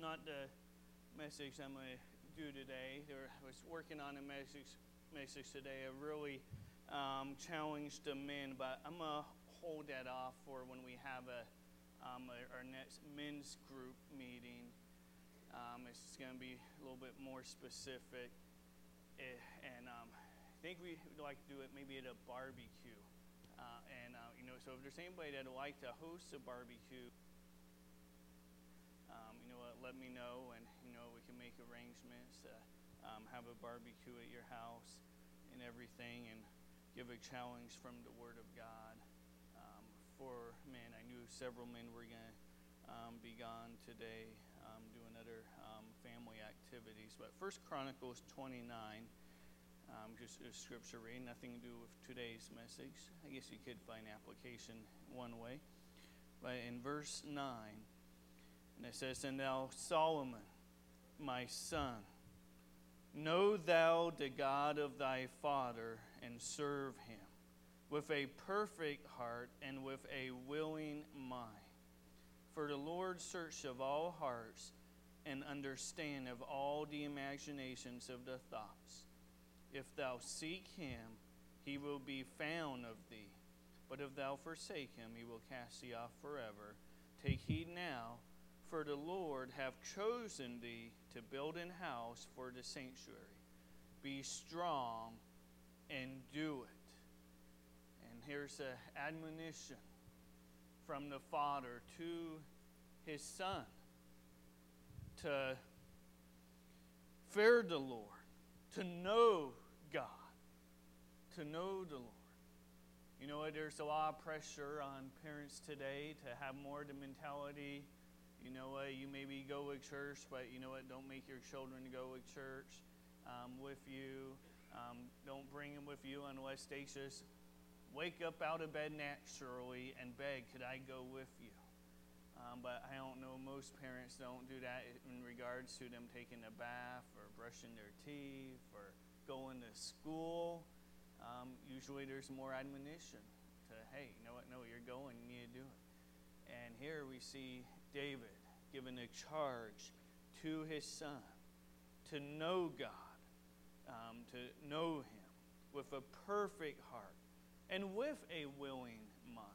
Not the message I'm going to do today. There, I was working on a message, message today. I really um, challenged the men, but I'm going to hold that off for when we have a, um, a our next men's group meeting. Um, it's going to be a little bit more specific. Eh, and um, I think we would like to do it maybe at a barbecue. Uh, and, uh, you know, so if there's anybody that would like to host a barbecue, um, you know what, let me know, and, you know, we can make arrangements to um, have a barbecue at your house and everything, and give a challenge from the Word of God um, for men. I knew several men were going to um, be gone today um, doing other um, family activities. But First Chronicles 29 um, just a scripture reading, nothing to do with today's message. I guess you could find application one way. But in verse 9, and it says, And thou, Solomon, my son, know thou the God of thy father, and serve him with a perfect heart and with a willing mind. For the Lord search of all hearts and understand of all the imaginations of the thoughts. If thou seek him, he will be found of thee. But if thou forsake him, he will cast thee off forever. For the Lord have chosen thee to build an house for the sanctuary. Be strong and do it. And here's an admonition from the Father to his Son to fear the Lord, to know God, to know the Lord. You know? There's a lot of pressure on parents today to have more the mentality. You know what? You maybe go with church, but you know what? Don't make your children go with church um, with you. Um, don't bring them with you unless they just wake up out of bed naturally and beg, Could I go with you? Um, but I don't know, most parents don't do that in regards to them taking a bath or brushing their teeth or going to school, um, usually there's more admonition to, hey, you know what? No, you're going, you need to do it. And here we see David given a charge to his son to know God, um, to know him with a perfect heart and with a willing mind.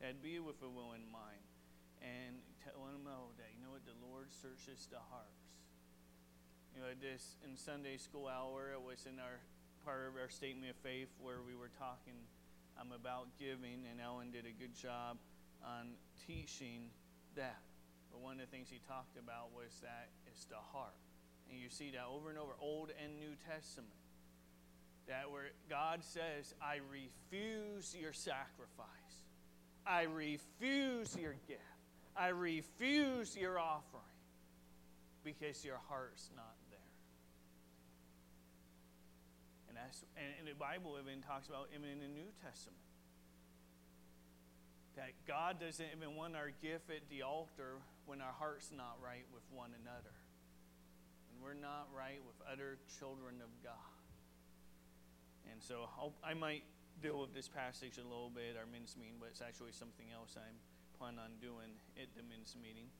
That be with a willing mind. And telling him, know that, you know what, the Lord searches the hearts you know, this in Sunday school hour, it was in our part of our statement of faith where we were talking um, about giving, and Ellen did a good job on teaching that. But one of the things he talked about was that it's the heart. And you see that over and over, Old and New Testament. That where God says, I refuse your sacrifice. I refuse your gift. I refuse your offering because your heart's not that's and, and the Bible even talks about even in the New Testament that God doesn't even want our gift at the altar when our heart's not right with one another. And we're not right with other children of God. And so I'll, i might deal with this passage a little bit, our men's meeting, but it's actually something else I'm planning on doing at the men's meeting.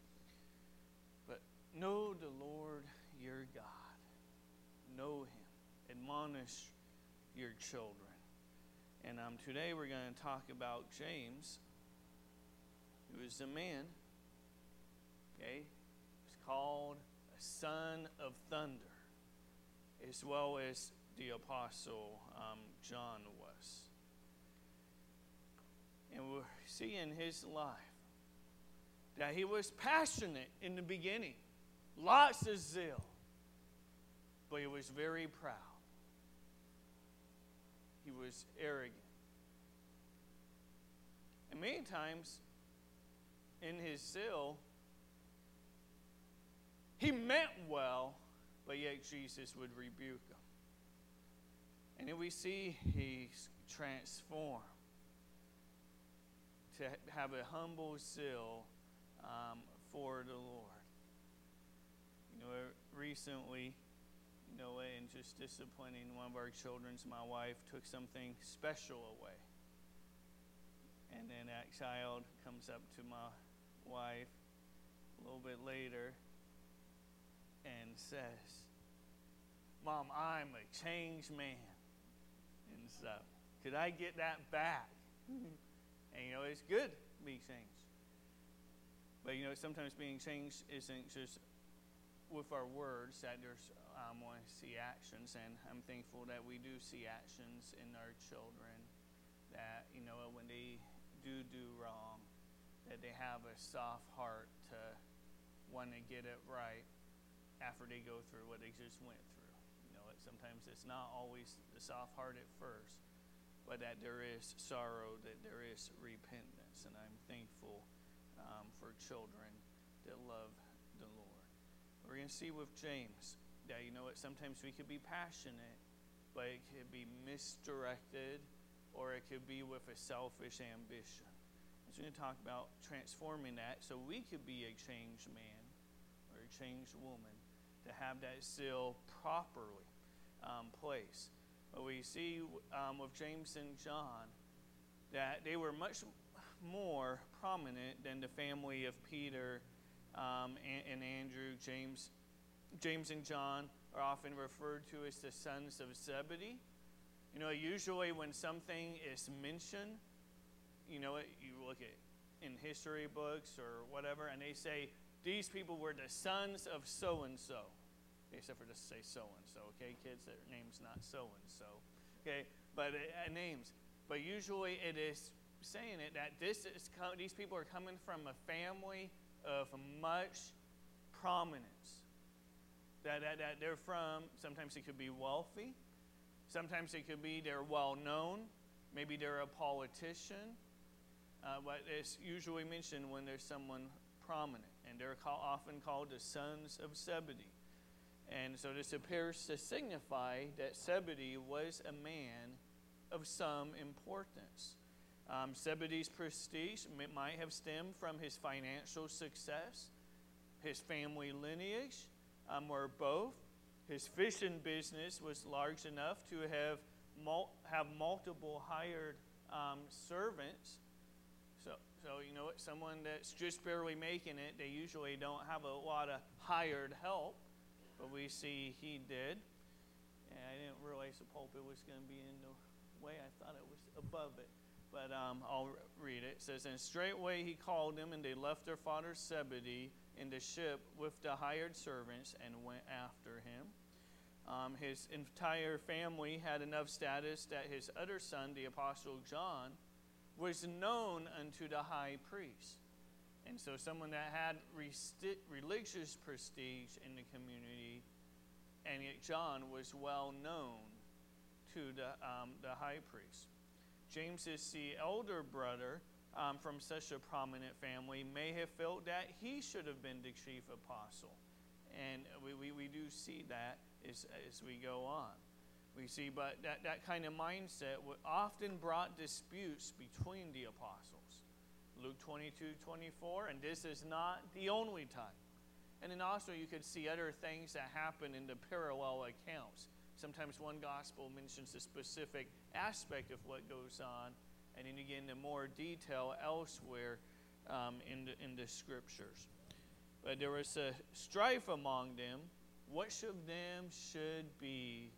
But know the Lord your God. Know him admonish your children. And um, today we're going to talk about James, who is a man. Okay, he's called a son of thunder, as well as the apostle um, John was. And we see in his life that he was passionate in the beginning, lots of zeal, but he was very proud he was arrogant. And many times in his zeal, he meant well, but yet Jesus would rebuke him. And then we see he's transformed to have a humble zeal um, for the Lord. You know, recently, no way, and just disciplining one of our children's, my wife took something special away. And then that child comes up to my wife a little bit later and says, Mom, I'm a changed man. And so, could I get that back? and you know, it's good to be changed. But you know, sometimes being changed isn't just with our words, that there's um, want to see actions, and I'm thankful that we do see actions in our children. That you know, when they do do wrong, that they have a soft heart to want to get it right after they go through what they just went through. You know, it, sometimes it's not always the soft heart at first, but that there is sorrow, that there is repentance, and I'm thankful um, for children that love the Lord. We're going to see with James that you know what sometimes we could be passionate, but it could be misdirected, or it could be with a selfish ambition. Going to talk about transforming that so we could be a changed man or a changed woman to have that seal properly um, placed. But we see um, with James and John that they were much more prominent than the family of Peter um, and, and, Andrew. James, James and John are often referred to as the sons of Zebedee. You know, usually when something is mentioned, you know, what? you look at in history books or whatever, and they say these people were the sons of so and so. Except for just say so and so, okay, kids? Their name's not so and so, okay? But uh, names. But usually it is saying it that this is these people are coming from a family of much prominence. That, that, that they're from, sometimes it could be wealthy, sometimes it could be they're well known, maybe they're a politician. Uh, but it's usually mentioned when there's someone prominent, and they're call, often called the sons of Zebedee. And so this appears to signify that Zebedee was a man of some importance. Um, Zebedee's prestige might have stemmed from his financial success, his family lineage, um, or both. His fishing business was large enough to have, mul- have multiple hired um, servants. So, you know, someone that's just barely making it, they usually don't have a lot of hired help, but we see he did. And I didn't realize the pulpit was going to be in the way. I thought it was above it but um, I'll read it. It says, And straightway he called them, and they left their father Zebedee in the ship with the hired servants and went after him. Um, his entire family had enough status that his other son, the Apostle John, was known unto the high priest. And so, someone that had religious prestige in the community, and yet John was well known to the, um, the high priest. James is the elder brother um, from such a prominent family, may have felt that he should have been the chief apostle. And we, we, we do see that as, as we go on. We see, but that, that kind of mindset often brought disputes between the apostles. Luke 22 24, and this is not the only time. And then also, you could see other things that happen in the parallel accounts. Sometimes one gospel mentions a specific aspect of what goes on, and then again, the more detail elsewhere um, in, the, in the scriptures. But there was a strife among them. Which of them should be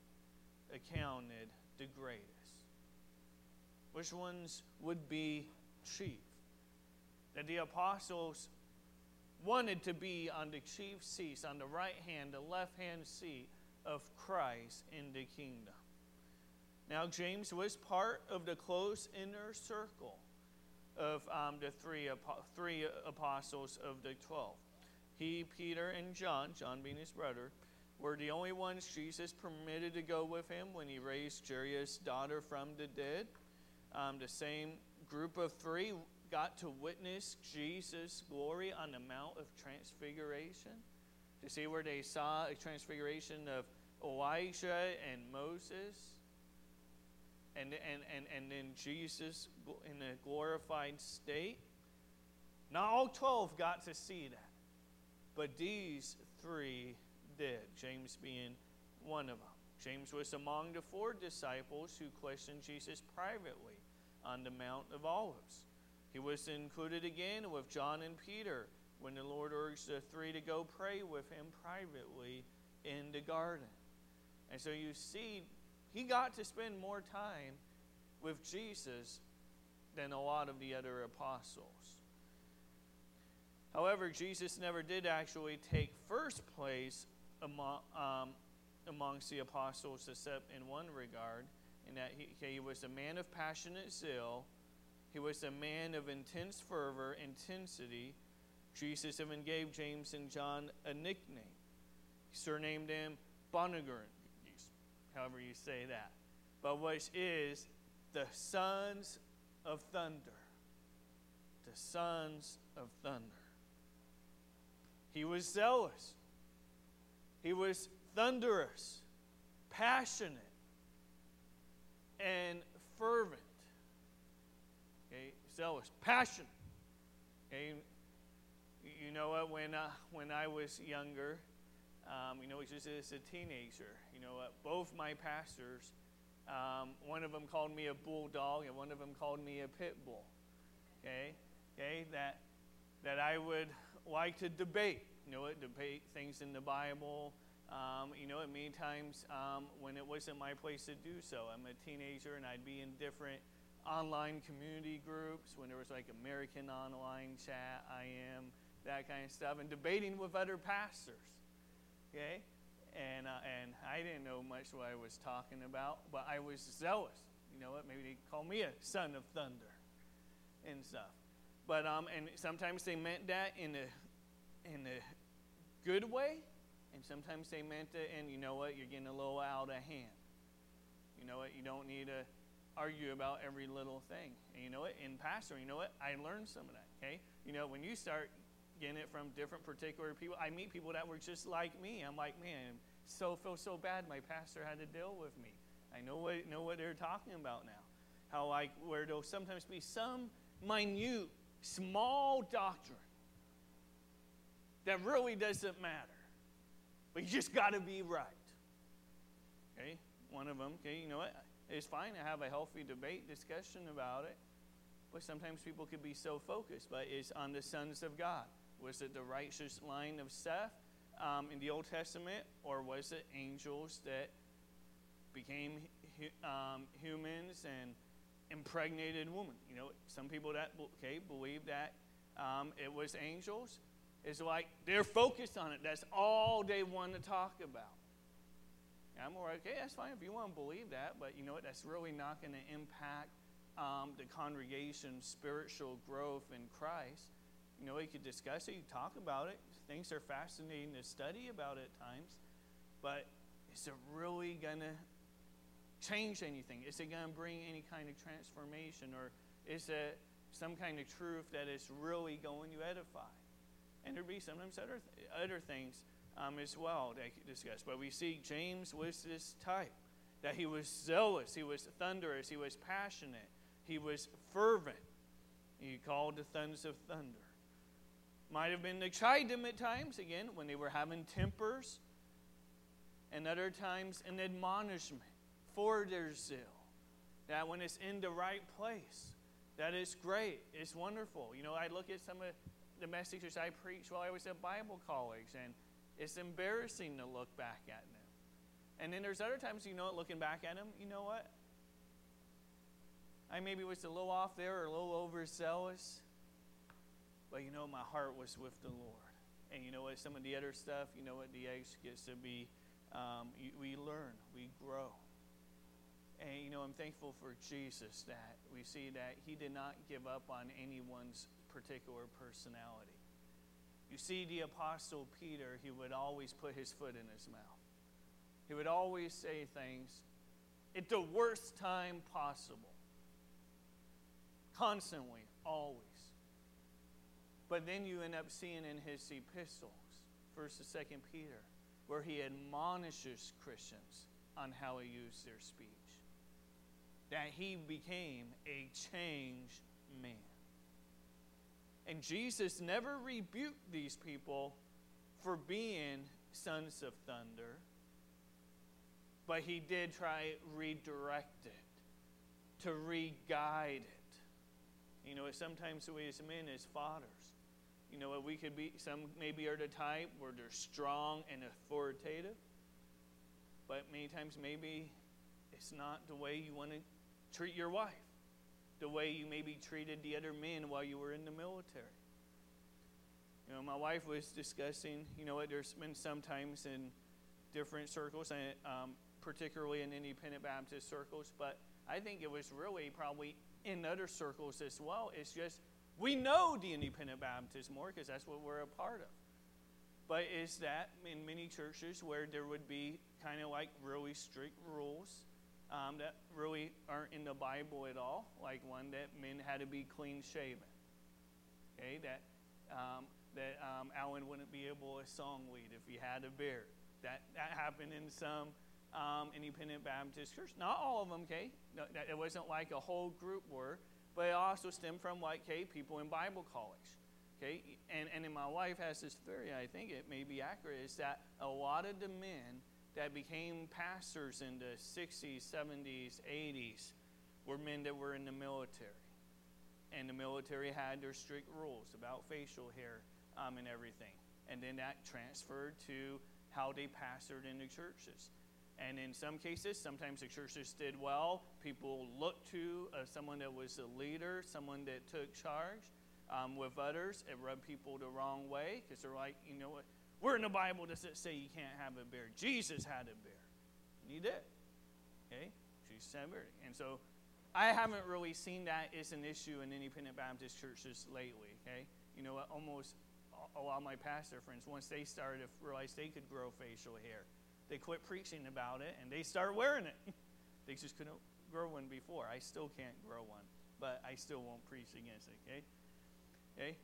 accounted the greatest? Which ones would be chief? That the apostles wanted to be on the chief seats, on the right hand, the left hand seat of Christ in the kingdom. Now, James was part of the close inner circle of um, the three, three apostles of the twelve. He, Peter, and John, John being his brother, were the only ones Jesus permitted to go with him when he raised Jairus' daughter from the dead. Um, the same group of three got to witness Jesus' glory on the Mount of Transfiguration to see where they saw a transfiguration of Elijah and Moses, and, and, and, and then Jesus in a glorified state. Not all 12 got to see that, but these three James being one of them. James was among the four disciples who questioned Jesus privately on the Mount of Olives. He was included again with John and Peter when the Lord urged the three to go pray with him privately in the garden. And so you see, he got to spend more time with Jesus than a lot of the other apostles. However, Jesus never did actually take first place among, um, amongst the apostles, except in one regard, in that he, he was a man of passionate zeal, he was a man of intense fervor, intensity. Jesus even gave James and John a nickname. He surnamed them Bonagar, however you say that, but which is the sons of thunder. The sons of thunder. He was zealous. He was thunderous, passionate, and fervent. Okay, zealous, passionate. Okay, you know what? When uh, when I was younger, um, you know, just as a teenager, you know, both my pastors, um, one of them called me a bulldog, and one of them called me a pit bull. Okay, okay, that that I would like to debate. You know, debate things in the Bible. Um, you know, at many times um, when it wasn't my place to do so. I'm a teenager and I'd be in different online community groups when there was like American Online Chat, I am, that kind of stuff, and debating with other pastors. Okay? And, uh, and I didn't know much what I was talking about, but I was zealous. You know what? Maybe they call me a son of thunder and stuff. But um, and sometimes they meant that in a in a good way, and sometimes they meant it, and you know what? You're getting a little out of hand. You know what? You don't need to argue about every little thing. And you know what? In pastor, you know what? I learned some of that. Okay? You know, when you start getting it from different particular people, I meet people that were just like me. I'm like, man, so feel so bad. My pastor had to deal with me. I know what know what they're talking about now. How like where there'll sometimes be some minute, small doctrine that really doesn't matter. But you just got to be right. Okay? One of them, okay, you know what? It's fine to have a healthy debate, discussion about it. But sometimes people could be so focused, but it's on the sons of God. Was it the righteous line of Seth um, in the Old Testament, or was it angels that became um, humans and impregnated women? You know, some people that okay believe that um, it was angels, it's like they're focused on it. That's all they want to talk about. And I'm like, okay, that's fine if you want to believe that, but you know what? That's really not going to impact um, the congregation's spiritual growth in Christ. You know, you could discuss it, you talk about it. Things are fascinating to study about at times, but is it really going to change anything? Is it going to bring any kind of transformation, or is it some kind of truth that is really going to edify? And there'd be sometimes other, other things um, as well could discuss. But we see James was this type that he was zealous, he was thunderous, he was passionate, he was fervent. He called the thunders of thunder. Might have been to chide them at times, again, when they were having tempers, and other times an admonishment for their zeal. That when it's in the right place, that is great, it's wonderful. You know, I look at some of the messages I preached while I was at Bible college, and it's embarrassing to look back at them. And then there's other times, you know what, looking back at them, you know what? I maybe was a little off there or a little overzealous, but you know, my heart was with the Lord. And you know what? Some of the other stuff, you know what? The eggs gets to be, um, we learn, we grow. And you know, I'm thankful for Jesus that we see that he did not give up on anyone's particular personality. You see, the Apostle Peter, he would always put his foot in his mouth. He would always say things at the worst time possible. Constantly, always. But then you end up seeing in his epistles, 1st and 2nd Peter, where he admonishes Christians on how to use their speech. That he became a changed man. And Jesus never rebuked these people for being sons of thunder, but he did try redirect it, to re-guide it. You know, sometimes we as men, as fathers, You know? We could be, some maybe are the type where they're strong and authoritative. But many times, maybe it's not the way you want to treat your wife, the way you maybe treated the other men while you were in the military. You know, my wife was discussing, you know what, there's been sometimes in different circles, and um, particularly in independent Baptist circles, but I think it was really probably in other circles as well. It's just we know the independent Baptist more because that's what we're a part of. But is that in many churches where there would be kind of like really strict rules um, that really aren't in the Bible at all, like one that men had to be clean shaven. Okay, that um, that um, Alan wouldn't be able to song lead if he had a beard. That that happened in some um, independent Baptist church. Not all of them, okay? No, it wasn't like a whole group were, but it also stemmed from like, okay, people in Bible college. Okay, and, and then my wife has this theory, I think it may be accurate, is that a lot of the men that became pastors in the 60s, 70s, 80s were men that were in the military. And the military had their strict rules about facial hair um, and everything. And then that transferred to how they pastored in the churches. And in some cases, sometimes the churches did well. People looked to uh, someone that was a leader, someone that took charge. Um, with others, it rubbed people the wrong way because they're like, you know what? Where in the Bible does it say you can't have a beard? Jesus had a beard. And he did. Okay? Jesus had a. And so I haven't really seen that as an issue in independent Baptist churches lately. Okay? You know? Almost a lot of my pastor friends, once they started to realize they could grow facial hair, they quit preaching about it and they start wearing it. they just couldn't grow one before. I still can't grow one, but I still won't preach against it, okay? Okay?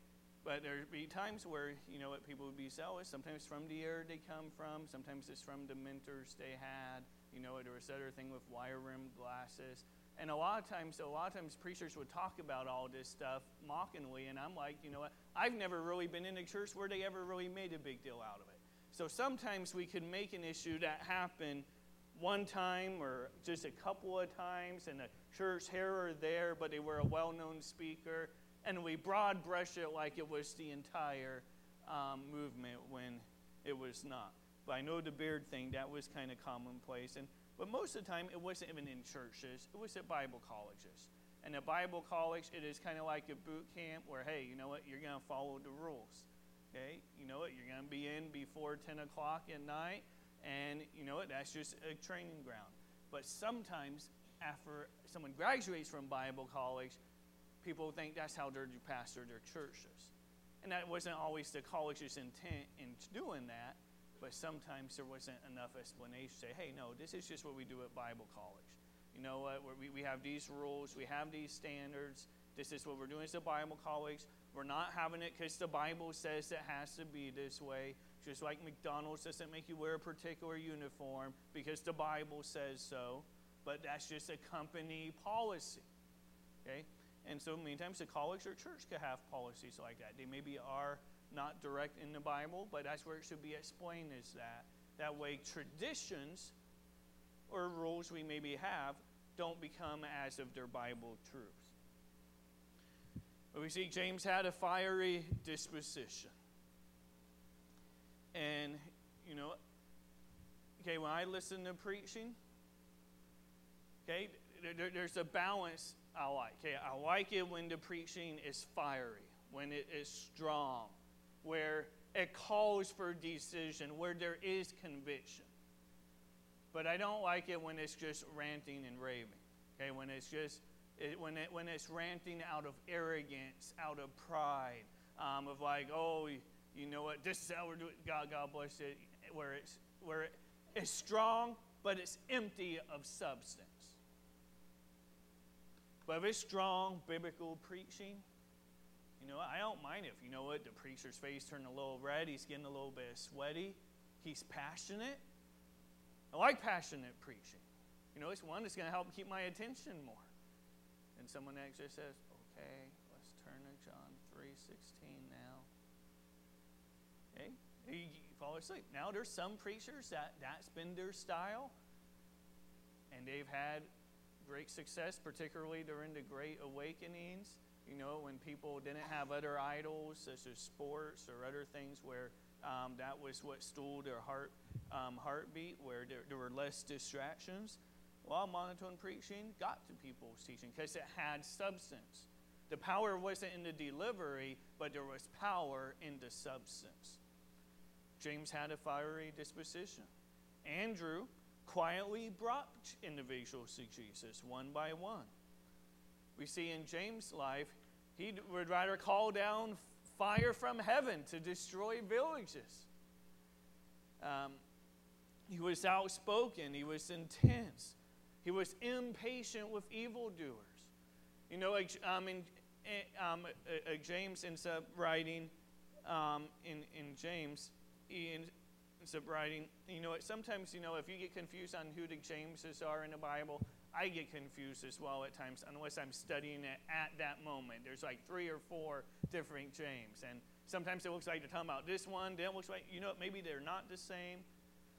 But there'd be times where, you know what, people would be zealous. Sometimes from the area they come from. Sometimes it's from the mentors they had. You know, there was other thing with wire rimmed glasses. And a lot of times, a lot of times preachers would talk about all this stuff mockingly. And I'm like, you know what, I've never really been in a church where they ever really made a big deal out of it. So sometimes we could make an issue that happened one time or just a couple of times in a church here or there, but they were a well known speaker, and we broad brush it like it was the entire um, movement when it was not. But I know the beard thing, that was kind of commonplace. And, but most of the time, it wasn't even in churches, it was at Bible colleges. And at Bible college, it is kind of like a boot camp where, hey, you know what, you're going to follow the rules. Okay, you know what? You're going to be in before 10 o'clock at night, and you know what? That's just a training ground. But sometimes, after someone graduates from Bible college, people think that's how they're to pastor their churches. And that wasn't always the college's intent in doing that, but sometimes there wasn't enough explanation to say, hey, no, this is just what we do at Bible college. You know what? We, we have these rules, we have these standards. This is what we're doing as a Bible college. We're not having it because the Bible says it has to be this way. Just like McDonald's doesn't make you wear a particular uniform because the Bible says so, but that's just a company policy. Okay? And so many times the college or church could have policies like that. They maybe are not direct in the Bible, but that's where it should be explained is that. That way traditions or rules we maybe have don't become as of their Bible truth. But we see James had a fiery disposition. And, you know, okay, when I listen to preaching, okay, there, there's a balance I like. Okay, I like it when the preaching is fiery, when it is strong, where it calls for decision, where there is conviction. But I don't like it when it's just ranting and raving. Okay, when it's just it, when, it, when it's ranting out of arrogance, out of pride, um, of like, oh, you know what, this is how we're doing, God, God bless it, where it's, where it, it's strong, but it's empty of substance. But if it's strong biblical preaching, you know, I don't mind if, you know what, the preacher's face turned a little red, he's getting a little bit sweaty, he's passionate. I like passionate preaching. You know, it's one that's going to help keep my attention more. And someone actually says, okay, let's turn to John 3.16 now. Okay, you fall asleep. Now there's some preachers that that's been their style, and they've had great success, particularly during the Great Awakenings. you know, when people didn't have other idols such as sports or other things where um, that was what stole their heart um, heartbeat, where there, there were less distractions. Well, monotone preaching got to people's teaching because it had substance. The power wasn't in the delivery, but there was power in the substance. James had a fiery disposition. Andrew quietly brought individuals to Jesus one by one. We see in James' life, he would rather call down fire from heaven to destroy villages. Um, he was outspoken, he was intense, he was impatient with evildoers. You know, um, in, um, uh, uh, James ends up writing um, in, in James, he writing, you know, sometimes, you know, if you get confused on who the Jameses are in the Bible, I get confused as well at times, unless I'm studying it at that moment. There's like three or four different James. And sometimes it looks like they're talking about this one, then it looks like, you know, maybe they're not the same.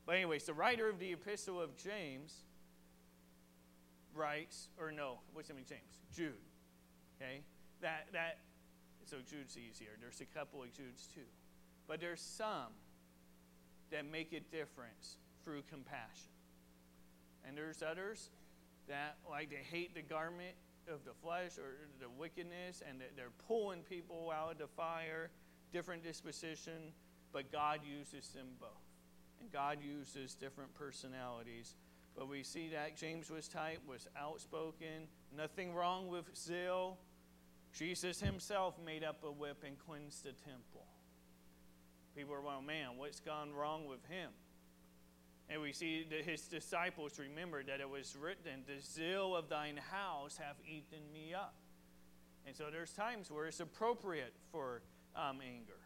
But, anyways, the writer of the Epistle of James writes, or no, what's the name of James? Jude. Okay? That, that, so Jude's easier. There's a couple of Judes too. But there's some that make a difference through compassion. And there's others that like they hate the garment of the flesh or the wickedness and they're pulling people out of the fire, different disposition, but God uses them both. And God uses different personalities. But we see that James was tight, was outspoken, nothing wrong with zeal. Jesus himself made up a whip and cleansed the temple. People are, going, man, what's gone wrong with him? And we see that his disciples remembered that it was written, The zeal of thine house hath eaten me up. And so there's times where it's appropriate for um, anger.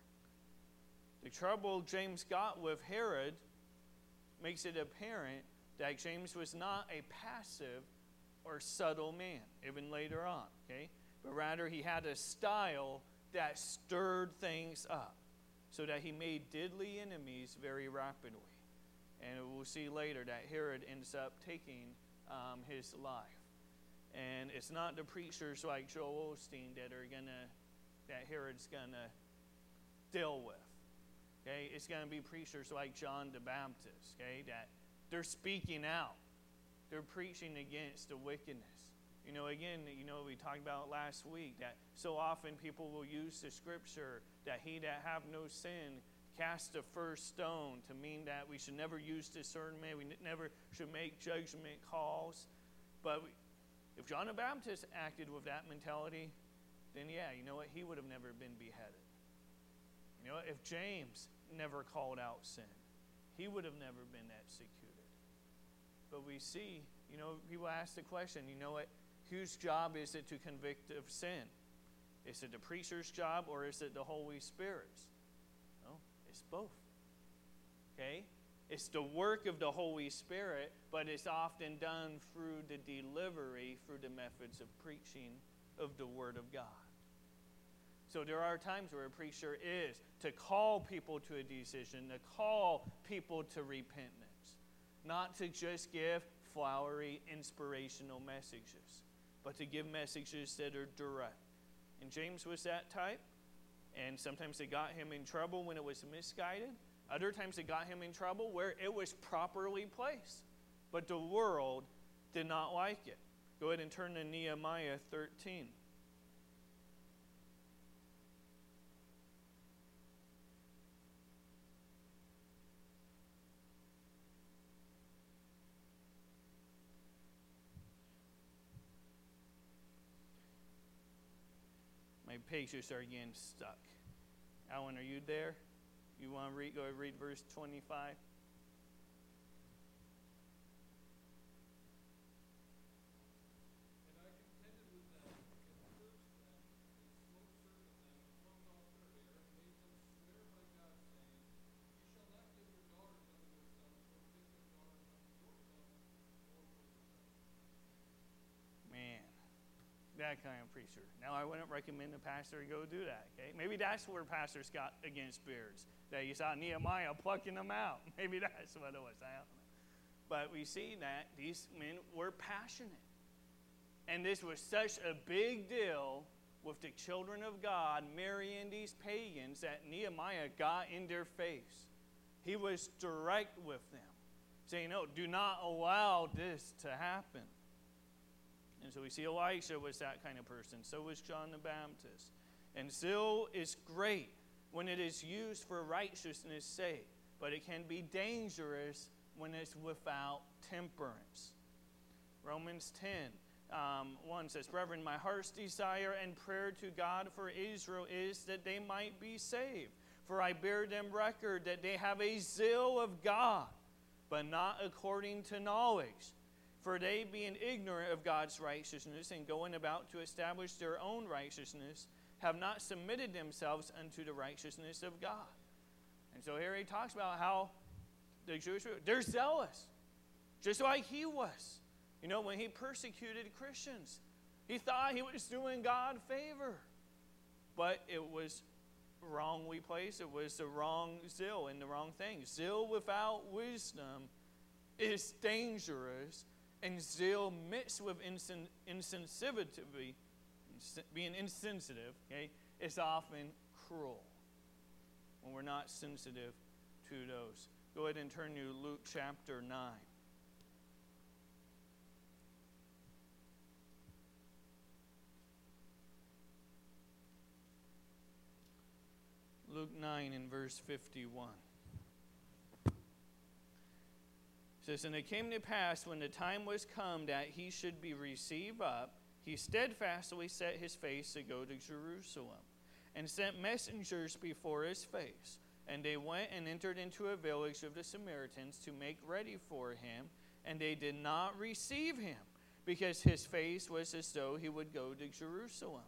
The trouble James got with Herod makes it apparent that James was not a passive or subtle man, even later on, okay? But rather he had a style that stirred things up so that he made deadly enemies very rapidly. And we'll see later that Herod ends up taking um, his life. And it's not the preachers like Joel Osteen that are to, that Herod's to deal with. Okay? It's to be preachers like John the Baptist, okay? That they're speaking out. They're preaching against the wickedness. You know, again, you know, we talked about last week that so often people will use the scripture that he that have no sin cast the first stone to mean that we should never use discernment, we never should make judgment calls. But we, if John the Baptist acted with that mentality, then yeah, you know what? He would have never been beheaded. You know, if James never called out sin, he would have never been executed. But we see, you know, people ask the question, you know what? Whose job is it to convict of sin? Is it the preacher's job or is it the Holy Spirit's? No, it's both. Okay? It's the work of the Holy Spirit, but it's often done through the delivery, through the methods of preaching of the Word of God. So there are times where a preacher is to call people to a decision, to call people to repentance, not to just give flowery, inspirational messages, but to give messages that are direct. And James was that type. And sometimes it got him in trouble when it was misguided. Other times it got him in trouble where it was properly placed. But the world did not like it. Go ahead and turn to Nehemiah 13. Pages are again stuck. Alan, are you there? You want to read? Go read verse 25. That kind of preacher. Now, I wouldn't recommend a pastor go do that, okay? Maybe that's where pastors got against beards. That you saw Nehemiah plucking them out. Maybe that's what it was. I don't know. But we see that these men were passionate. And this was such a big deal with the children of God marrying these pagans that Nehemiah got in their face. He was direct with them, saying, No, do not allow this to happen. And so we see Elisha was that kind of person. So was John the Baptist. And zeal is great when it is used for righteousness' sake, but it can be dangerous when it's without temperance. Romans 10 um, 1 says, Brethren, my heart's desire and prayer to God for Israel is that they might be saved. For I bear them record that they have a zeal of God, but not according to knowledge. For they, being ignorant of God's righteousness and going about to establish their own righteousness, have not submitted themselves unto the righteousness of God. And so here he talks about how the Jewish people, they're zealous, just like he was. You know, when he persecuted Christians, he thought he was doing God favor. But it was wrongly placed. It was the wrong zeal in the wrong thing. Zeal without wisdom is dangerous, and zeal mixed with insen- insensitivity, being insensitive, okay, is often cruel when we're not sensitive to those. Go ahead and turn to Luke chapter 9. Luke 9 in verse 51. It says, And it came to pass when the time was come that he should be received up, he steadfastly set his face to go to Jerusalem, and sent messengers before his face. And they went and entered into a village of the Samaritans to make ready for him, and they did not receive him, because his face was as though he would go to Jerusalem.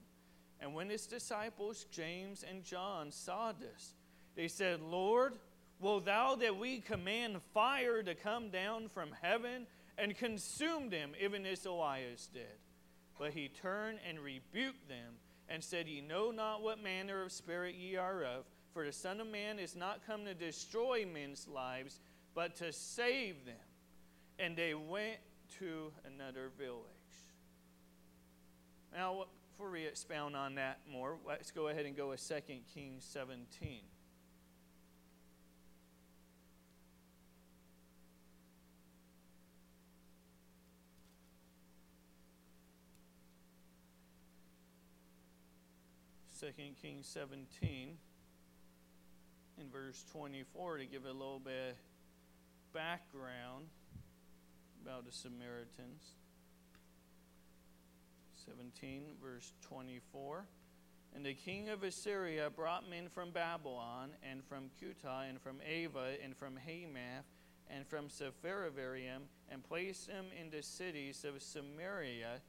And when his disciples, James and John, saw this, they said, Lord, will thou that we command fire to come down from heaven and consume them, even as Elias did? But he turned and rebuked them and said, Ye know not what manner of spirit ye are of, for the Son of Man is not come to destroy men's lives, but to save them. And they went to another village. Now, before we expound on that more, let's go ahead and go with 2 Kings 17. Second Kings 17 in verse 24 to give a little bit background about the Samaritans. 17, verse 24. And the king of Assyria brought men from Babylon, and from Cutha, and from Ava, and from Hamath, and from Sepharvaim, and placed them in the cities of Samaria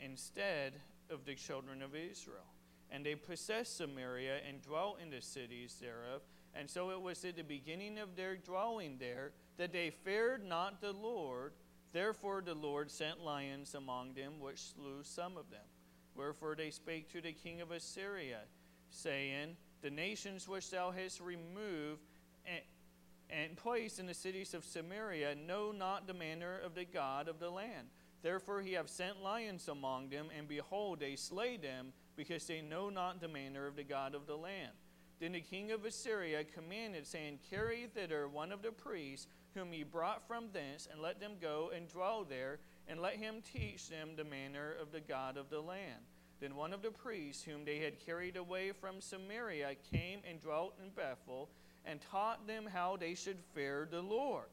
instead of the children of Israel. And they possessed Samaria, and dwelt in the cities thereof. And so it was at the beginning of their dwelling there that they feared not the Lord Therefore the Lord sent lions among them, which slew some of them. Wherefore they spake to the king of Assyria, saying, The nations which thou hast removed and, placed in the cities of Samaria know not the manner of the God of the land. Therefore he hath sent lions among them, and behold, they slay them, because they know not the manner of the God of the land. Then the king of Assyria commanded, saying, Carry thither one of the priests whom he brought from thence, and let them go and dwell there, and let him teach them the manner of the God of the land. Then one of the priests whom they had carried away from Samaria came and dwelt in Bethel, and taught them how they should fear the Lord.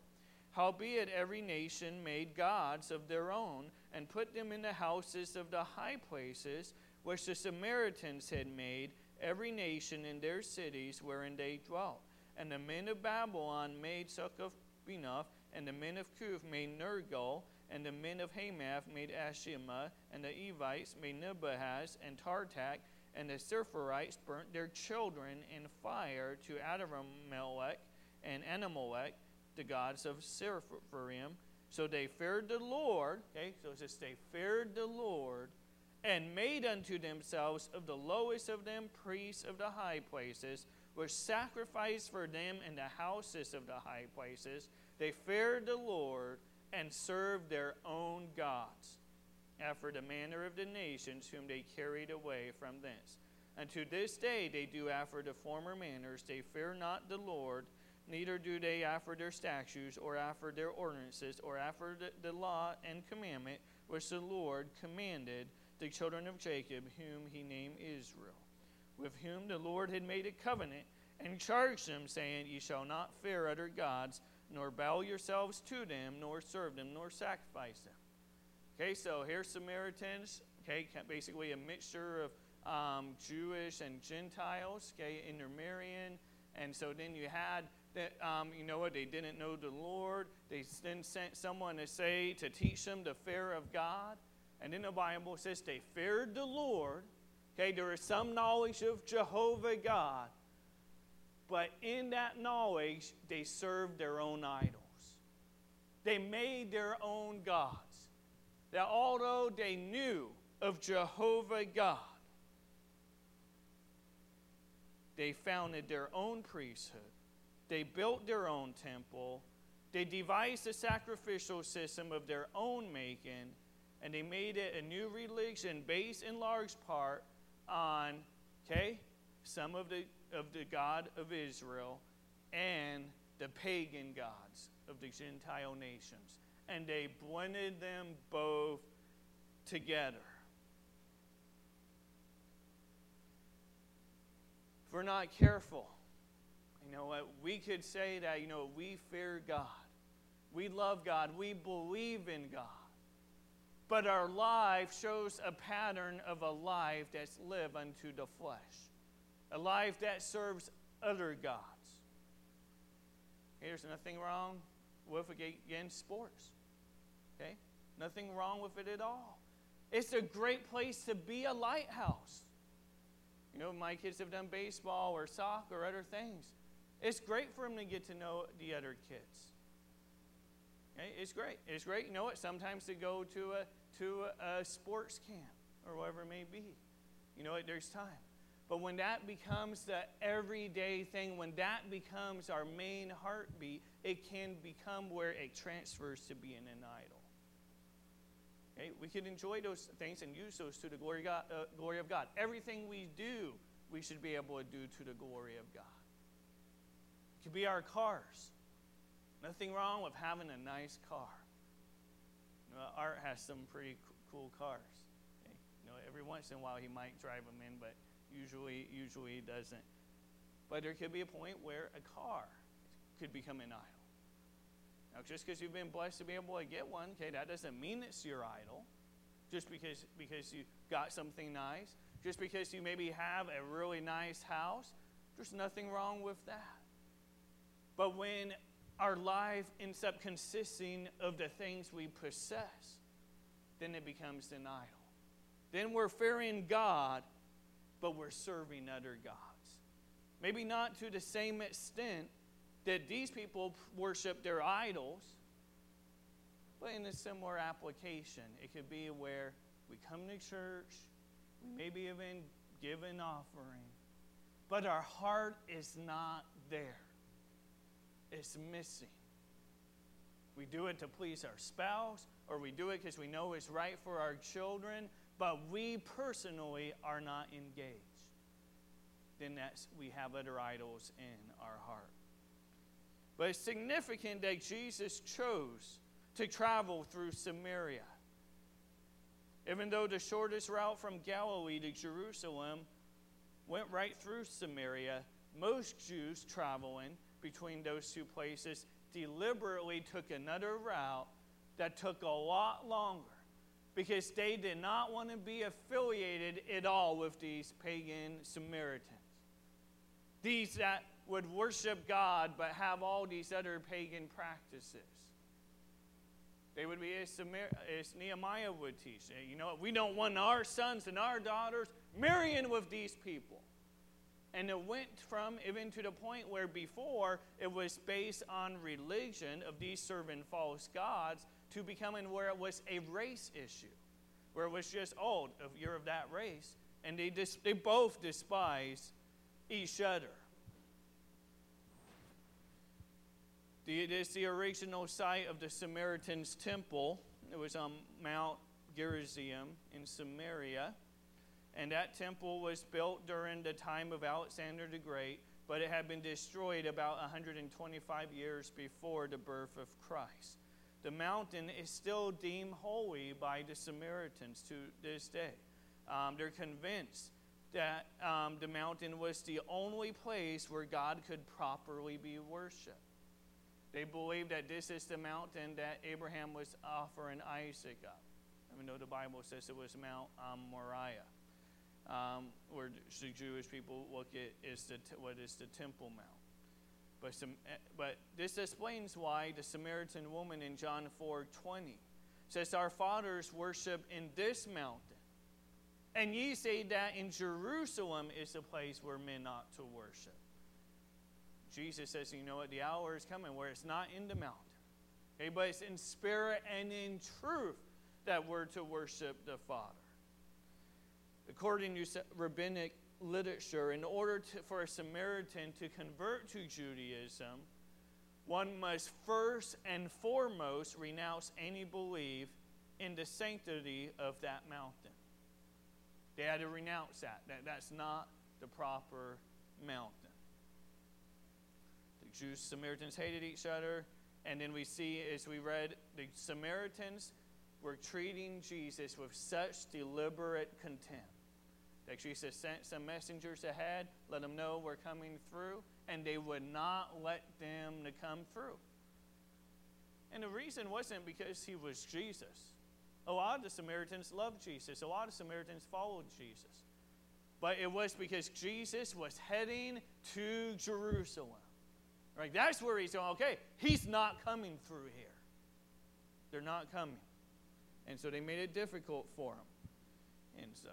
Howbeit every nation made gods of their own, and put them in the houses of the high places, which the Samaritans had made, every nation in their cities wherein they dwelt. And the men of Babylon made Succoth Benoth, and the men of Cuth made Nergal, and the men of Hamath made Ashima, and the Evites made Nebahaz and Tartak, and the Sephirites burnt their children in fire to Adrammelech and Anamelech, the gods of Sepharvaim. So they feared the Lord, okay, so it says they feared the Lord, and made unto themselves of the lowest of them priests of the high places, which sacrificed for them in the houses of the high places. They feared the Lord and served their own gods. after the manner of the nations whom they carried away from thence. And to this day they do after the former manners. They fear not the Lord, neither do they after their statutes, or after their ordinances, or after the, the law and commandment which the Lord commanded the children of Jacob, whom he named Israel, with whom the Lord had made a covenant, and charged them, saying, Ye shall not fear other gods, nor bow yourselves to them, nor serve them, nor sacrifice them. Okay, so here's Samaritans, okay, basically a mixture of um, Jewish and Gentiles, okay, intermarrying. And so then you had that, um, you know what, they didn't know the Lord. They then sent someone to say, to teach them the fear of God. And in the Bible it says they feared the Lord. Okay, there is some knowledge of Jehovah God. But in that knowledge, they served their own idols. They made their own gods that although they knew of Jehovah God, they founded their own priesthood, they built their own temple, they devised a sacrificial system of their own making, and they made it a new religion based in large part on, okay, some of the of the God of Israel and the pagan gods of the Gentile nations and they blended them both together. If we're not careful, you know what? We could say that, you know, we fear God. We love God. We believe in God. But our life shows a pattern of a life that's lived unto the flesh, a life that serves other gods. There's nothing wrong with it again against sports. Okay? Nothing wrong with it at all. It's a great place to be a lighthouse. You know, my kids have done baseball or soccer or other things. It's great for them to get to know the other kids. It's great. It's great. You know what? Sometimes to go to a to a, a sports camp or whatever it may be. You know what? There's time. But when that becomes the everyday thing, when that becomes our main heartbeat, it can become where it transfers to being an idol. Okay? We can enjoy those things and use those to the glory God, uh, glory of God. Everything we do, we should be able to do to the glory of God. It could be our cars. Nothing wrong with having a nice car. You know, Art has some pretty cool cars. Okay? You know, every once in a while he might drive them in, but usually, usually he doesn't. But there could be a point where a car could become an idol. Now, just because you've been blessed to be able to get one, okay, that doesn't mean it's your idol. Just because, because you got something nice, just because you maybe have a really nice house, there's nothing wrong with that. But when our life ends up consisting of the things we possess, then it becomes an idol. Then we're fearing God, but we're serving other gods. Maybe not to the same extent, that these people worship their idols, but in a similar application, it could be where we come to church, we maybe even give an offering, but our heart is not there. It's missing. We do it to please our spouse, or we do it because we know it's right for our children, but we personally are not engaged. Then that's, we have other idols in our heart. But it's significant that Jesus chose to travel through Samaria. Even though the shortest route from Galilee to Jerusalem went right through Samaria, most Jews traveling between those two places deliberately took another route that took a lot longer because they did not want to be affiliated at all with these pagan Samaritans. These that would worship God but have all these other pagan practices. They would be as, as Nehemiah would teach. You know, we don't want our sons and our daughters marrying with these people. And it went from even to the point where before it was based on religion of these serving false gods to becoming where it was a race issue, where it was just, oh, you're of that race. And they, dis- they both despise each other. It is the original site of the Samaritans' temple. It was on Mount Gerizim in Samaria. And that temple was built during the time of Alexander the Great, but it had been destroyed about 125 years before the birth of Christ. The mountain is still deemed holy by the Samaritans to this day. Um, they're convinced that um, the mountain was the only place where God could properly be worshiped. They believe that this is the mountain that Abraham was offering Isaac up. Even though the Bible says it was Mount um, Moriah, um, where the Jewish people look at is the what is the Temple Mount. But, some, eh, but this explains why the Samaritan woman in John 4:20 says, "Our fathers worship in this mountain, and ye say that in Jerusalem is the place where men ought to worship." Jesus says, you know what? The hour is coming where it's not in the mountain, okay, but it's in spirit and in truth that we're to worship the Father. According to rabbinic literature, in order to, for a Samaritan to convert to Judaism, one must first and foremost renounce any belief in the sanctity of that mountain. They had to renounce that. that that's not the proper mountain. The Jews, Samaritans hated each other. And then we see, as we read, the Samaritans were treating Jesus with such deliberate contempt that Jesus sent some messengers ahead, let them know we're coming through, and they would not let them to come through. And the reason wasn't because he was Jesus. A lot of the Samaritans loved Jesus. A lot of Samaritans followed Jesus. But it was because Jesus was heading to Jerusalem. Right? That's where he's going, okay, he's not coming through here. They're not coming. And so they made it difficult for him. And so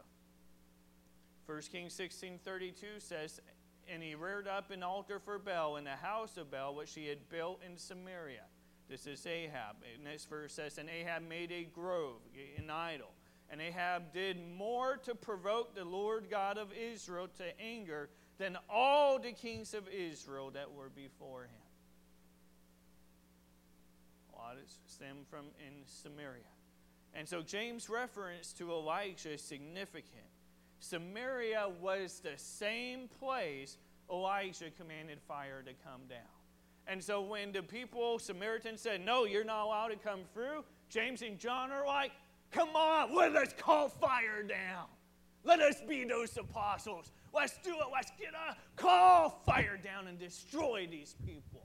1 Kings 16:32 says, And he reared up an altar for Baal in the house of Baal, which he had built in Samaria. This is Ahab. Next verse says, And Ahab made a grove, an idol. And Ahab did more to provoke the Lord God of Israel to anger than all the kings of Israel that were before him. A lot is stemmed from in Samaria. And so James' reference to Elijah is significant. Samaria was the same place Elijah commanded fire to come down. And so when the people, Samaritans, said, No, you're not allowed to come through, James and John are like, Come on, let us call fire down. Let us be those apostles. Let's do it. Let's get a call fire down and destroy these people.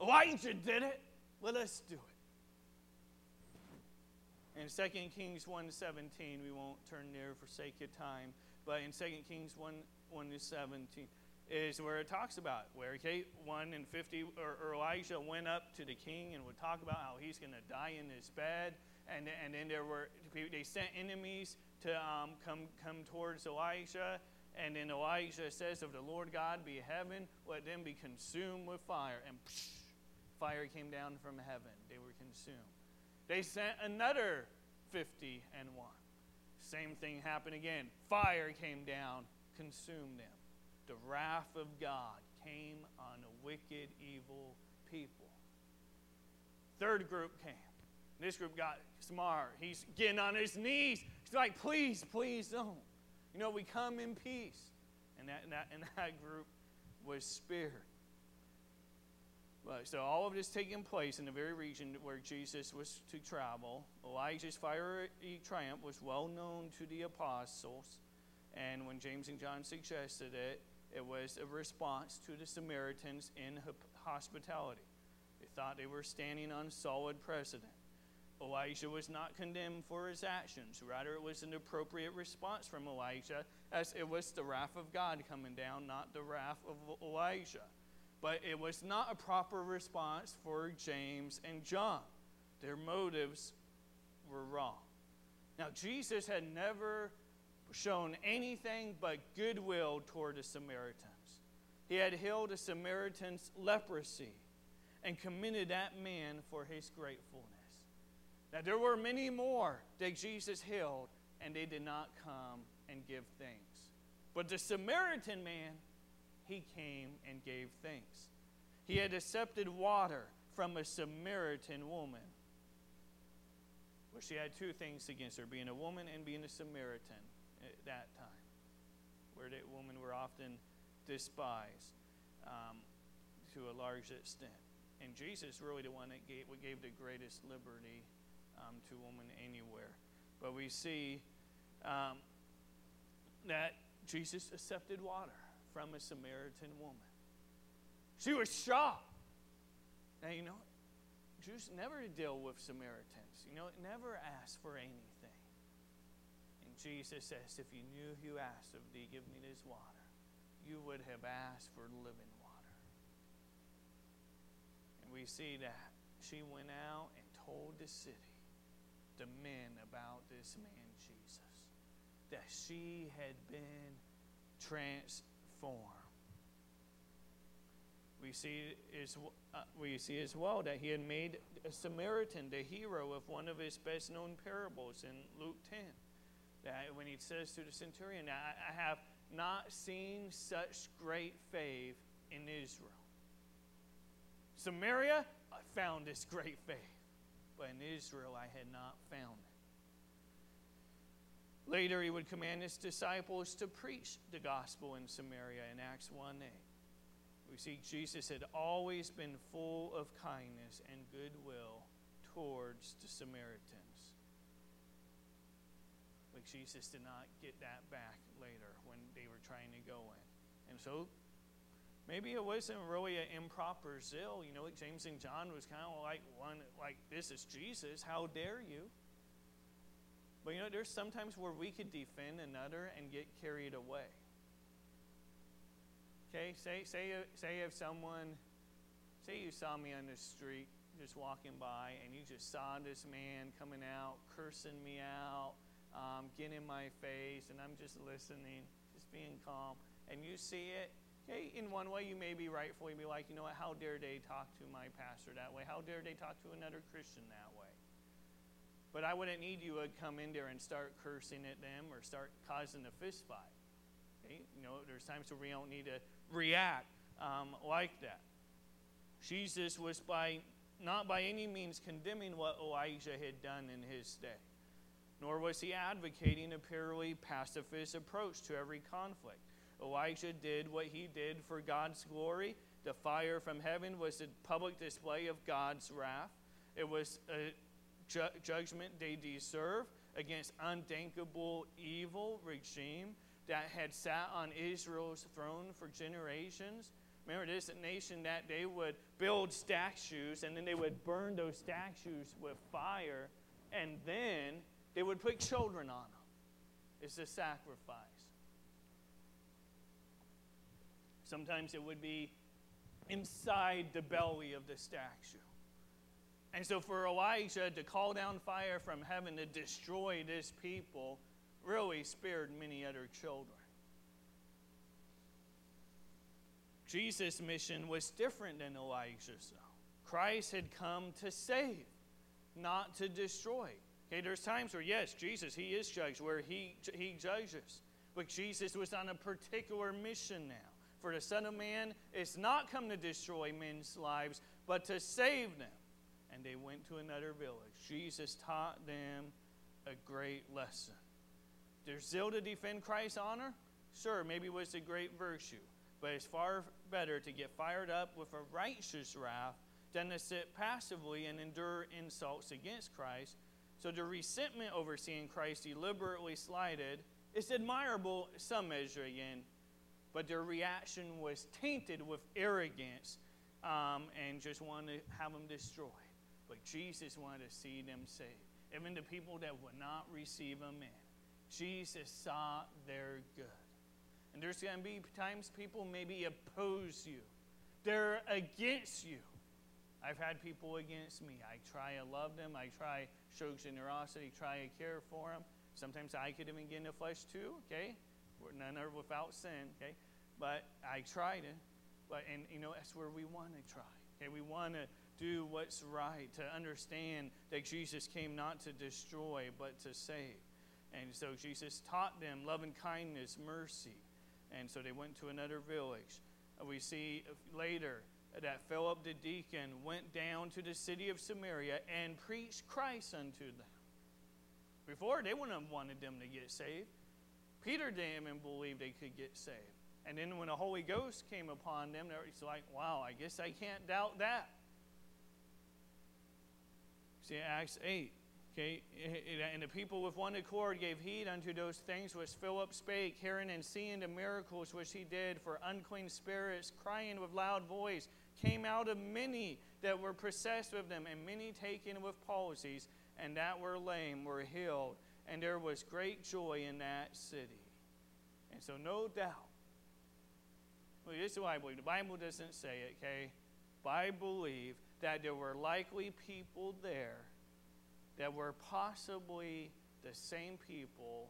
Elijah did it. Let us do it. In 2 Kings 1.17, we won't turn there for sake of time, but in 2 Kings 1, 1 to 17 is where it talks about where okay, 1 and 50, or, or Elijah went up to the king and would talk about how he's going to die in his bed. And, and then there were, they sent enemies to um, come, come towards Elijah. And then Elijah says, If the Lord God be heaven, let them be consumed with fire. And psh, fire came down from heaven. They were consumed. They sent another 50 and 1. Same thing happened again. Fire came down, consumed them. The wrath of God came on a wicked, evil people. Third group came. This group got smart. He's getting on his knees. He's like, please, please don't. You know, we come in peace. And that, and that, and that group was spared. So all of this taking place in the very region where Jesus was to travel. Elijah's fiery triumph was well known to the apostles. And when James and John suggested it, it was a response to the Samaritans in hospitality. They thought they were standing on solid precedent. Elijah was not condemned for his actions. Rather, it was an appropriate response from Elijah, as it was the wrath of God coming down, not the wrath of Elijah. But it was not a proper response for James and John. Their motives were wrong. Now, Jesus had never shown anything but goodwill toward the Samaritans. He had healed a Samaritan's leprosy and commended that man for his gratefulness. Now, there were many more that Jesus healed, and they did not come and give thanks. But the Samaritan man, he came and gave thanks. He had accepted water from a Samaritan woman. But she had two things against her being a woman and being a Samaritan at that time, where women were often despised um, to a large extent. And Jesus really the one that gave, gave the greatest liberty um, to women anywhere. But we see um, that Jesus accepted water from a Samaritan woman. She was shocked. Now, you know, Jews never deal with Samaritans. You know, never ask for anything. And Jesus says, If you knew who asked of thee, give me this water, you would have asked for living water. And we see that she went out and told the city, the men, about this man Jesus, that she had been transformed we see, is, uh, we see as well that he had made a Samaritan the hero of one of his best known parables in Luke 10. That when he says to the centurion, I, I have not seen such great faith in Israel. Samaria, I found this great faith, but in Israel I had not found it. Later, he would command his disciples to preach the gospel in Samaria in Acts 1 8 we see Jesus had always been full of kindness and goodwill towards the Samaritans. But Jesus did not get that back later when they were trying to go in. And so maybe it wasn't really an improper zeal. You know, James and John was kind of like one, like, this is Jesus, how dare you? But you know, there's sometimes where we could defend another and get carried away. Okay, say, say, say if someone, say you saw me on the street just walking by and you just saw this man coming out, cursing me out, um, getting in my face, and I'm just listening, just being calm, and you see it, okay, in one way you may be rightfully be like, you know what, how dare they talk to my pastor that way? How dare they talk to another Christian that way? But I wouldn't need you to come in there and start cursing at them or start causing a fist fight. Okay? You know, there's times where we don't need to react um, like that. Jesus was by not by any means condemning what Elijah had done in his day, nor was he advocating a purely pacifist approach to every conflict. Elijah did what he did for God's glory. The fire from heaven was a public display of God's wrath. It was a ju- judgment they deserve against unthinkable evil regime that had sat on Israel's throne for generations. Remember, this nation that they would build statues and then they would burn those statues with fire and then they would put children on them. It's a sacrifice. Sometimes it would be inside the belly of the statue. And so, for Elijah to call down fire from heaven to destroy this people really spared many other children. Jesus' mission was different than Elijah's, though. Christ had come to save, not to destroy. Okay, there's times where, yes, Jesus, he is judged, where he, he judges. But Jesus was on a particular mission now. For the Son of Man is not come to destroy men's lives, but to save them. And they went to another village. Jesus taught them a great lesson. Their zeal to defend Christ's honor, sure, maybe was a great virtue, but it's far better to get fired up with a righteous wrath than to sit passively and endure insults against Christ. So the resentment over seeing Christ deliberately slighted is admirable some measure again, but their reaction was tainted with arrogance um, and just wanted to have them destroyed. But Jesus wanted to see them saved, even the people that would not receive him in. Jesus saw their good. And there's going to be times people maybe oppose you, they're against you. I've had people against me. I try to love them. I try show generosity, try to care for them. Sometimes I could even get in the flesh too, okay? We're none are without sin, okay? But I try to. But and you know, that's where we want to try. Okay, we want to do what's right, to understand that Jesus came not to destroy, but to save. And so Jesus taught them loving kindness, mercy. And so they went to another village. We see later that Philip the deacon went down to the city of Samaria and preached Christ unto them. Before, they wouldn't have wanted them to get saved. Peter didn't even believe they could get saved. And then when the Holy Ghost came upon them, it's like, wow, I guess I can't doubt that. See, Acts 8. Okay, and the people with one accord gave heed unto those things which Philip spake, hearing and seeing the miracles which he did for unclean spirits, crying with loud voice, came out of many that were possessed with them, and many taken with palsies, and that were lame were healed. And there was great joy in that city. And so, no doubt, well, this is what I believe. The Bible doesn't say it, okay? But I believe that there were likely people there that were possibly the same people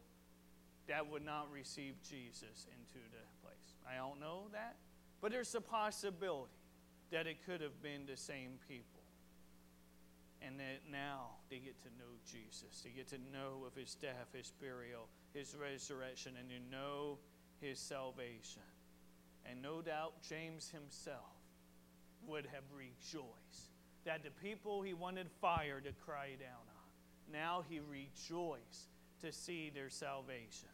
that would not receive Jesus into the place. I don't know that, but there's a possibility that it could have been the same people. And that now they get to know Jesus. They get to know of his death, his burial, his resurrection, and to know his salvation. And no doubt James himself would have rejoiced that the people he wanted fire to cry down on, now he rejoiced to see their salvation.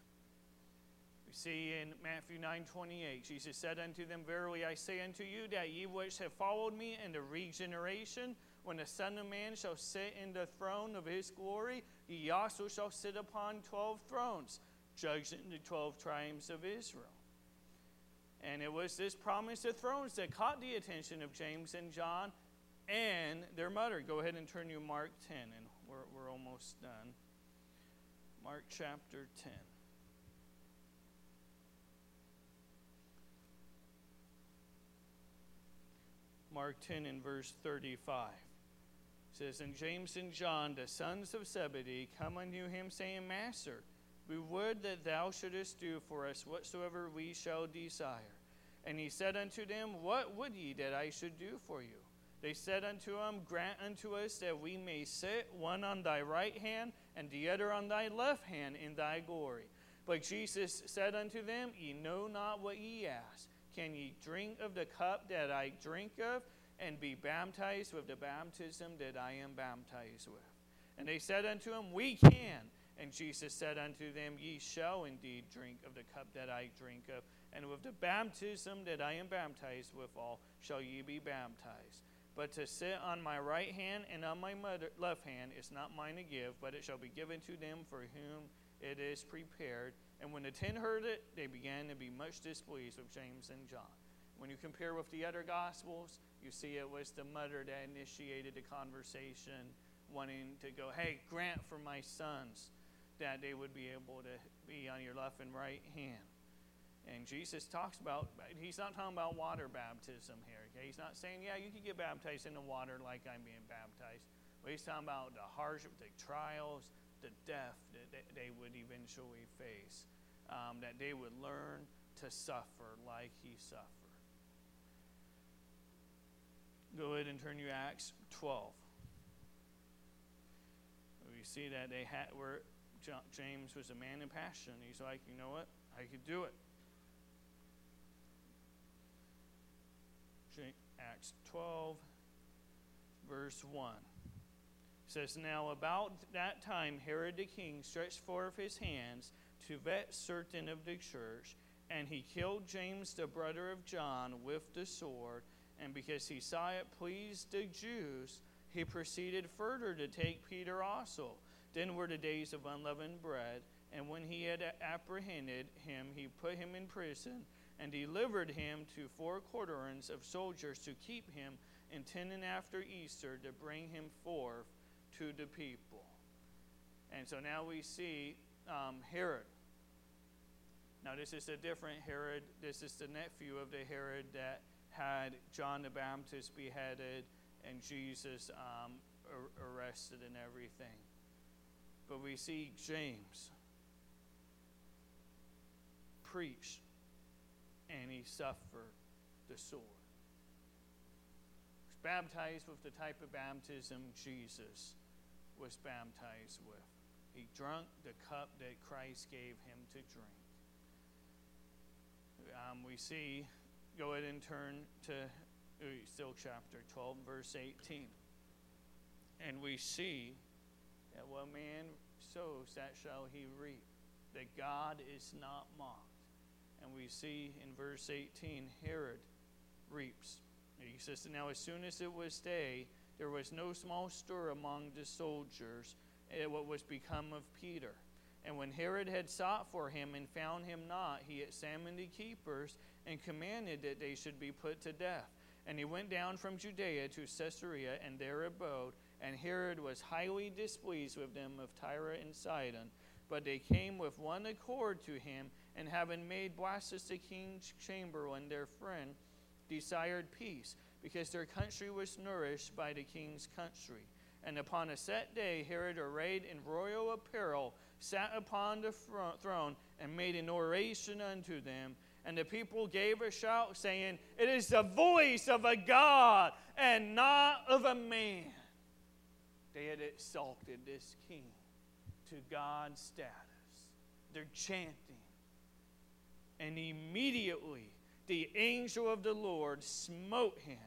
We see in Matthew 9 28, Jesus said unto them, Verily I say unto you, that ye which have followed me in the regeneration, when the Son of Man shall sit in the throne of his glory, ye also shall sit upon twelve thrones, judging the twelve tribes of Israel. And it was this promise of thrones that caught the attention of James and John and their mother. Go ahead and turn to Mark 10, and we're, we're almost done. Mark chapter 10. Mark 10 and verse 35 says, And James and John, the sons of Zebedee, come unto him, saying, Master, we would that thou shouldest do for us whatsoever we shall desire. And he said unto them, What would ye that I should do for you? They said unto him, Grant unto us that we may sit one on thy right hand and the other on thy left hand in thy glory. But Jesus said unto them, Ye know not what ye ask. Can ye drink of the cup that I drink of, and be baptized with the baptism that I am baptized with? And they said unto him, We can. And Jesus said unto them, Ye shall indeed drink of the cup that I drink of, and with the baptism that I am baptized withal shall ye be baptized. But to sit on my right hand and on my left hand is not mine to give, but it shall be given to them for whom it is prepared. And when the ten heard it, they began to be much displeased with James and John. When you compare with the other Gospels, you see it was the mother that initiated the conversation, wanting to go, hey, grant for my sons that they would be able to be on your left and right hand. And Jesus talks about, he's not talking about water baptism here. Okay? He's not saying, yeah, you can get baptized in the water like I'm being baptized. But he's talking about the hardship, the trials, the death that they would eventually face, um, that they would learn to suffer like he suffered. Go ahead and turn to Acts 12. We see that they had where James was a man in passion. He's like, you know what? I could do it. Acts 12, verse 1. It says, Now about that time Herod the king stretched forth his hands to vet certain of the church, and he killed James the brother of John with the sword. And because he saw it pleased the Jews, he proceeded further to take Peter also. Then were the days of unleavened bread, and when he had apprehended him, he put him in prison and delivered him to four quaternions of soldiers to keep him, intending after Easter to bring him forth to the people. And so now we see um, Herod. Now, this is a different Herod. This is the nephew of the Herod that had John the Baptist beheaded and Jesus um, ar- arrested and everything. But we see James preach and he suffered the sword. He was baptized with the type of baptism Jesus was baptized with. He drank the cup that Christ gave him to drink. Um, we see, go ahead and turn to uh, still chapter 12, verse 18. And we see that one man sows, that shall he reap. That God is not mocked. And we see in verse 18, Herod reaps. He says, Now as soon as it was day, there was no small stir among the soldiers at what was become of Peter. And when Herod had sought for him and found him not, he examined the keepers and commanded that they should be put to death. And he went down from Judea to Caesarea and there abode. And Herod was highly displeased with them of Tyre and Sidon. But they came with one accord to him, and having made Blastus the king's chamberlain their friend, desired peace, because their country was nourished by the king's country. And upon a set day, Herod, arrayed in royal apparel, sat upon the throne and made an oration unto them. And the people gave a shout, saying, It is the voice of a God and not of a man. They had exalted this king to God's status. They're chanting. And immediately the angel of the Lord smote him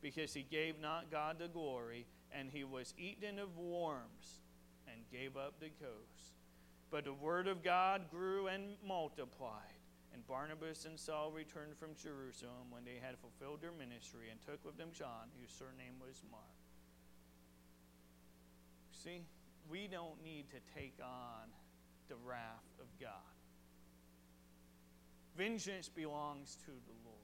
because he gave not God the glory, and he was eaten of worms and gave up the ghost. But the word of God grew and multiplied. And Barnabas and Saul returned from Jerusalem when they had fulfilled their ministry and took with them John, whose surname was Mark. See, we don't need to take on the wrath of God. Vengeance belongs to the Lord.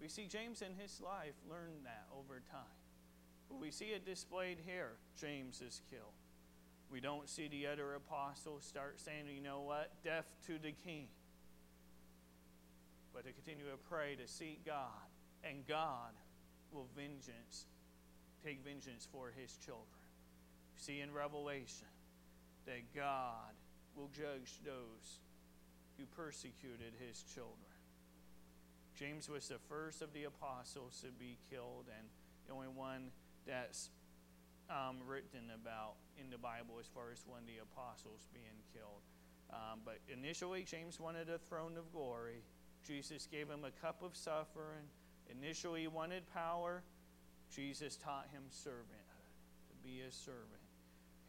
We see James in his life learn that over time. We see it displayed here. James is killed. We don't see the other apostles start saying, you know what, death to the king but to continue to pray, to seek God, and God will vengeance, take vengeance for his children. See in Revelation that God will judge those who persecuted his children. James was the first of the apostles to be killed, and the only one that's um, written about in the Bible as far as one of the apostles being killed. Um, but initially, James wanted a throne of glory Jesus gave him a cup of suffering. Initially, he wanted power. Jesus taught him servanthood, to be a servant.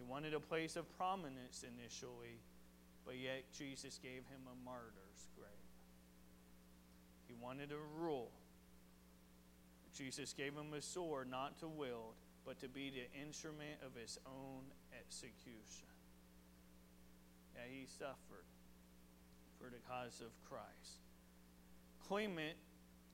He wanted a place of prominence initially, but yet Jesus gave him a martyr's grave. He wanted to rule. Jesus gave him a sword not to wield, but to be the instrument of his own execution. Yeah, he suffered for the cause of Christ. Clement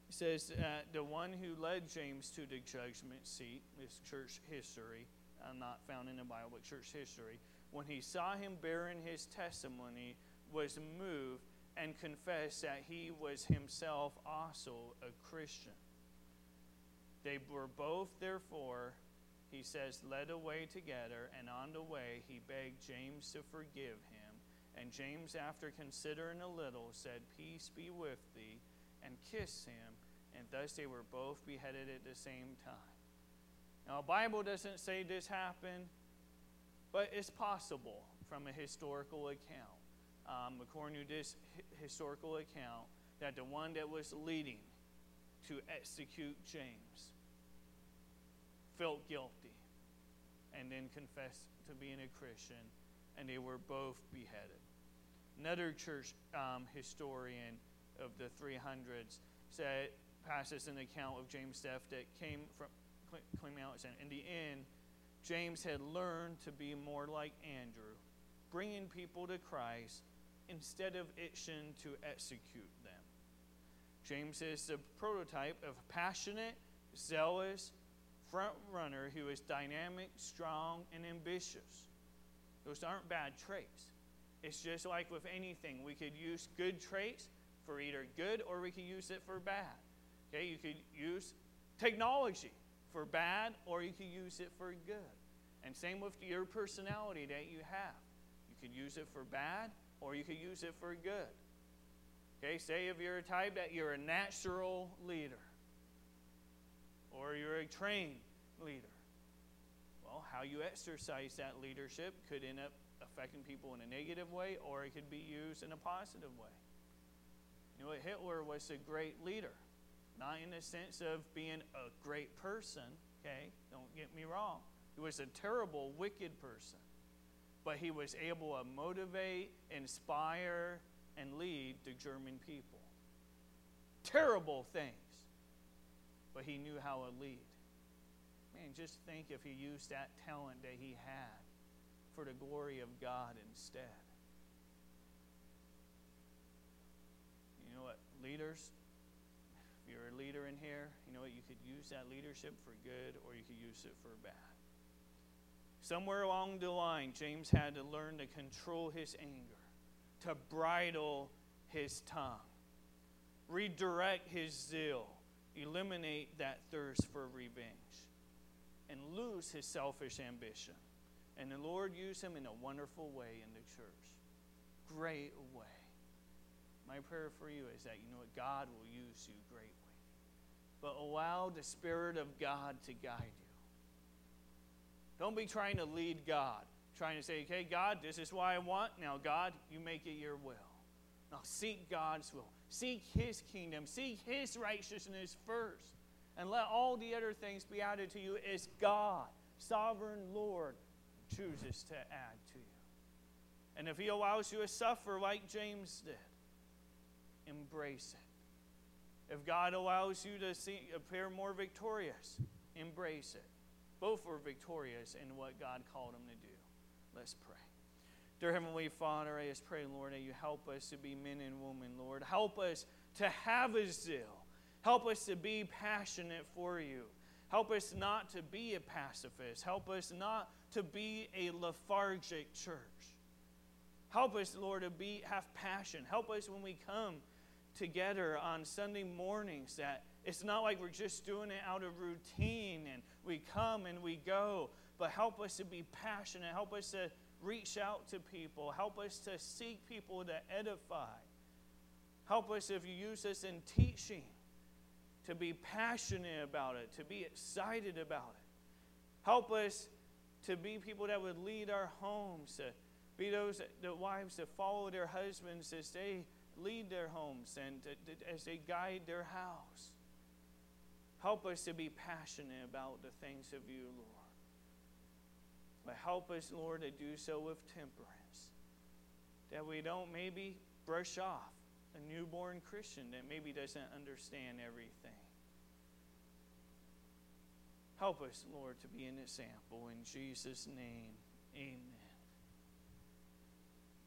says that the one who led James to the judgment seat, this church history, uh, not found in the Bible, but church history, when he saw him bearing his testimony, was moved and confessed that he was himself also a Christian. They were both, therefore, he says, led away together, and on the way he begged James to forgive him. And James, after considering a little, said, Peace be with thee and kissed him, and thus they were both beheaded at the same time. Now, the Bible doesn't say this happened, but it's possible from a historical account. Um, according to this historical account, that the one that was leading to execute James felt guilty and then confessed to being a Christian, and they were both beheaded. Another church um, historian of the 300s said, passes an account of James' death that came from Alexander. In the end, James had learned to be more like Andrew, bringing people to Christ instead of itching to execute them. James is the prototype of passionate, zealous front runner who is dynamic, strong, and ambitious. Those aren't bad traits. It's just like with anything, we could use good traits for either good or we could use it for bad. Okay, you could use technology for bad or you could use it for good. And same with your personality that you have. You could use it for bad or you could use it for good. Okay, say if you're a type that you're a natural leader or you're a trained leader. Well, how you exercise that leadership could end up affecting people in a negative way or it could be used in a positive way. You know, Hitler was a great leader, not in the sense of being a great person, okay? Don't get me wrong. He was a terrible, wicked person. but he was able to motivate, inspire, and lead the German people. Terrible things, but he knew how to lead. Man, just think if he used that talent that he had for the glory of God instead. You know what, leaders, you're a leader in here, you know what, you could use that leadership for good or you could use it for bad. Somewhere along the line, James had to learn to control his anger, to bridle his tongue, redirect his zeal, eliminate that thirst for revenge, and lose his selfish ambition. And the Lord used him in a wonderful way in the church. Great way. My prayer for you is that you know what God will use you greatly. But allow the Spirit of God to guide you. Don't be trying to lead God, trying to say, okay, God, this is what I want. Now, God, you make it your will. Now, seek God's will. Seek His kingdom. Seek His righteousness first. And let all the other things be added to you as God, sovereign Lord, chooses to add to you. And if He allows you to suffer like James did, embrace it. If God allows you to see, appear more victorious, embrace it. Both were victorious in what God called them to do. Let's pray. Dear Heavenly Father, I just pray, Lord, that you help us to be men and women, Lord. Help us to have a zeal. Help us to be passionate for you. Help us not to be a pacifist. Help us not to be a lethargic church. Help us, Lord, to be have passion. Help us when we come together on Sunday mornings that it's not like we're just doing it out of routine and we come and we go, but help us to be passionate. Help us to reach out to people. Help us to seek people to edify. Help us if you use us in teaching to be passionate about it, to be excited about it. Help us to be people that would lead our homes, to be those the wives that follow their husbands as they lead their homes and as they guide their house. Help us to be passionate about the things of you, Lord. But help us, Lord, to do so with temperance. That we don't maybe brush off a newborn Christian that maybe doesn't understand everything. Help us, Lord, to be an example. In Jesus' name, amen.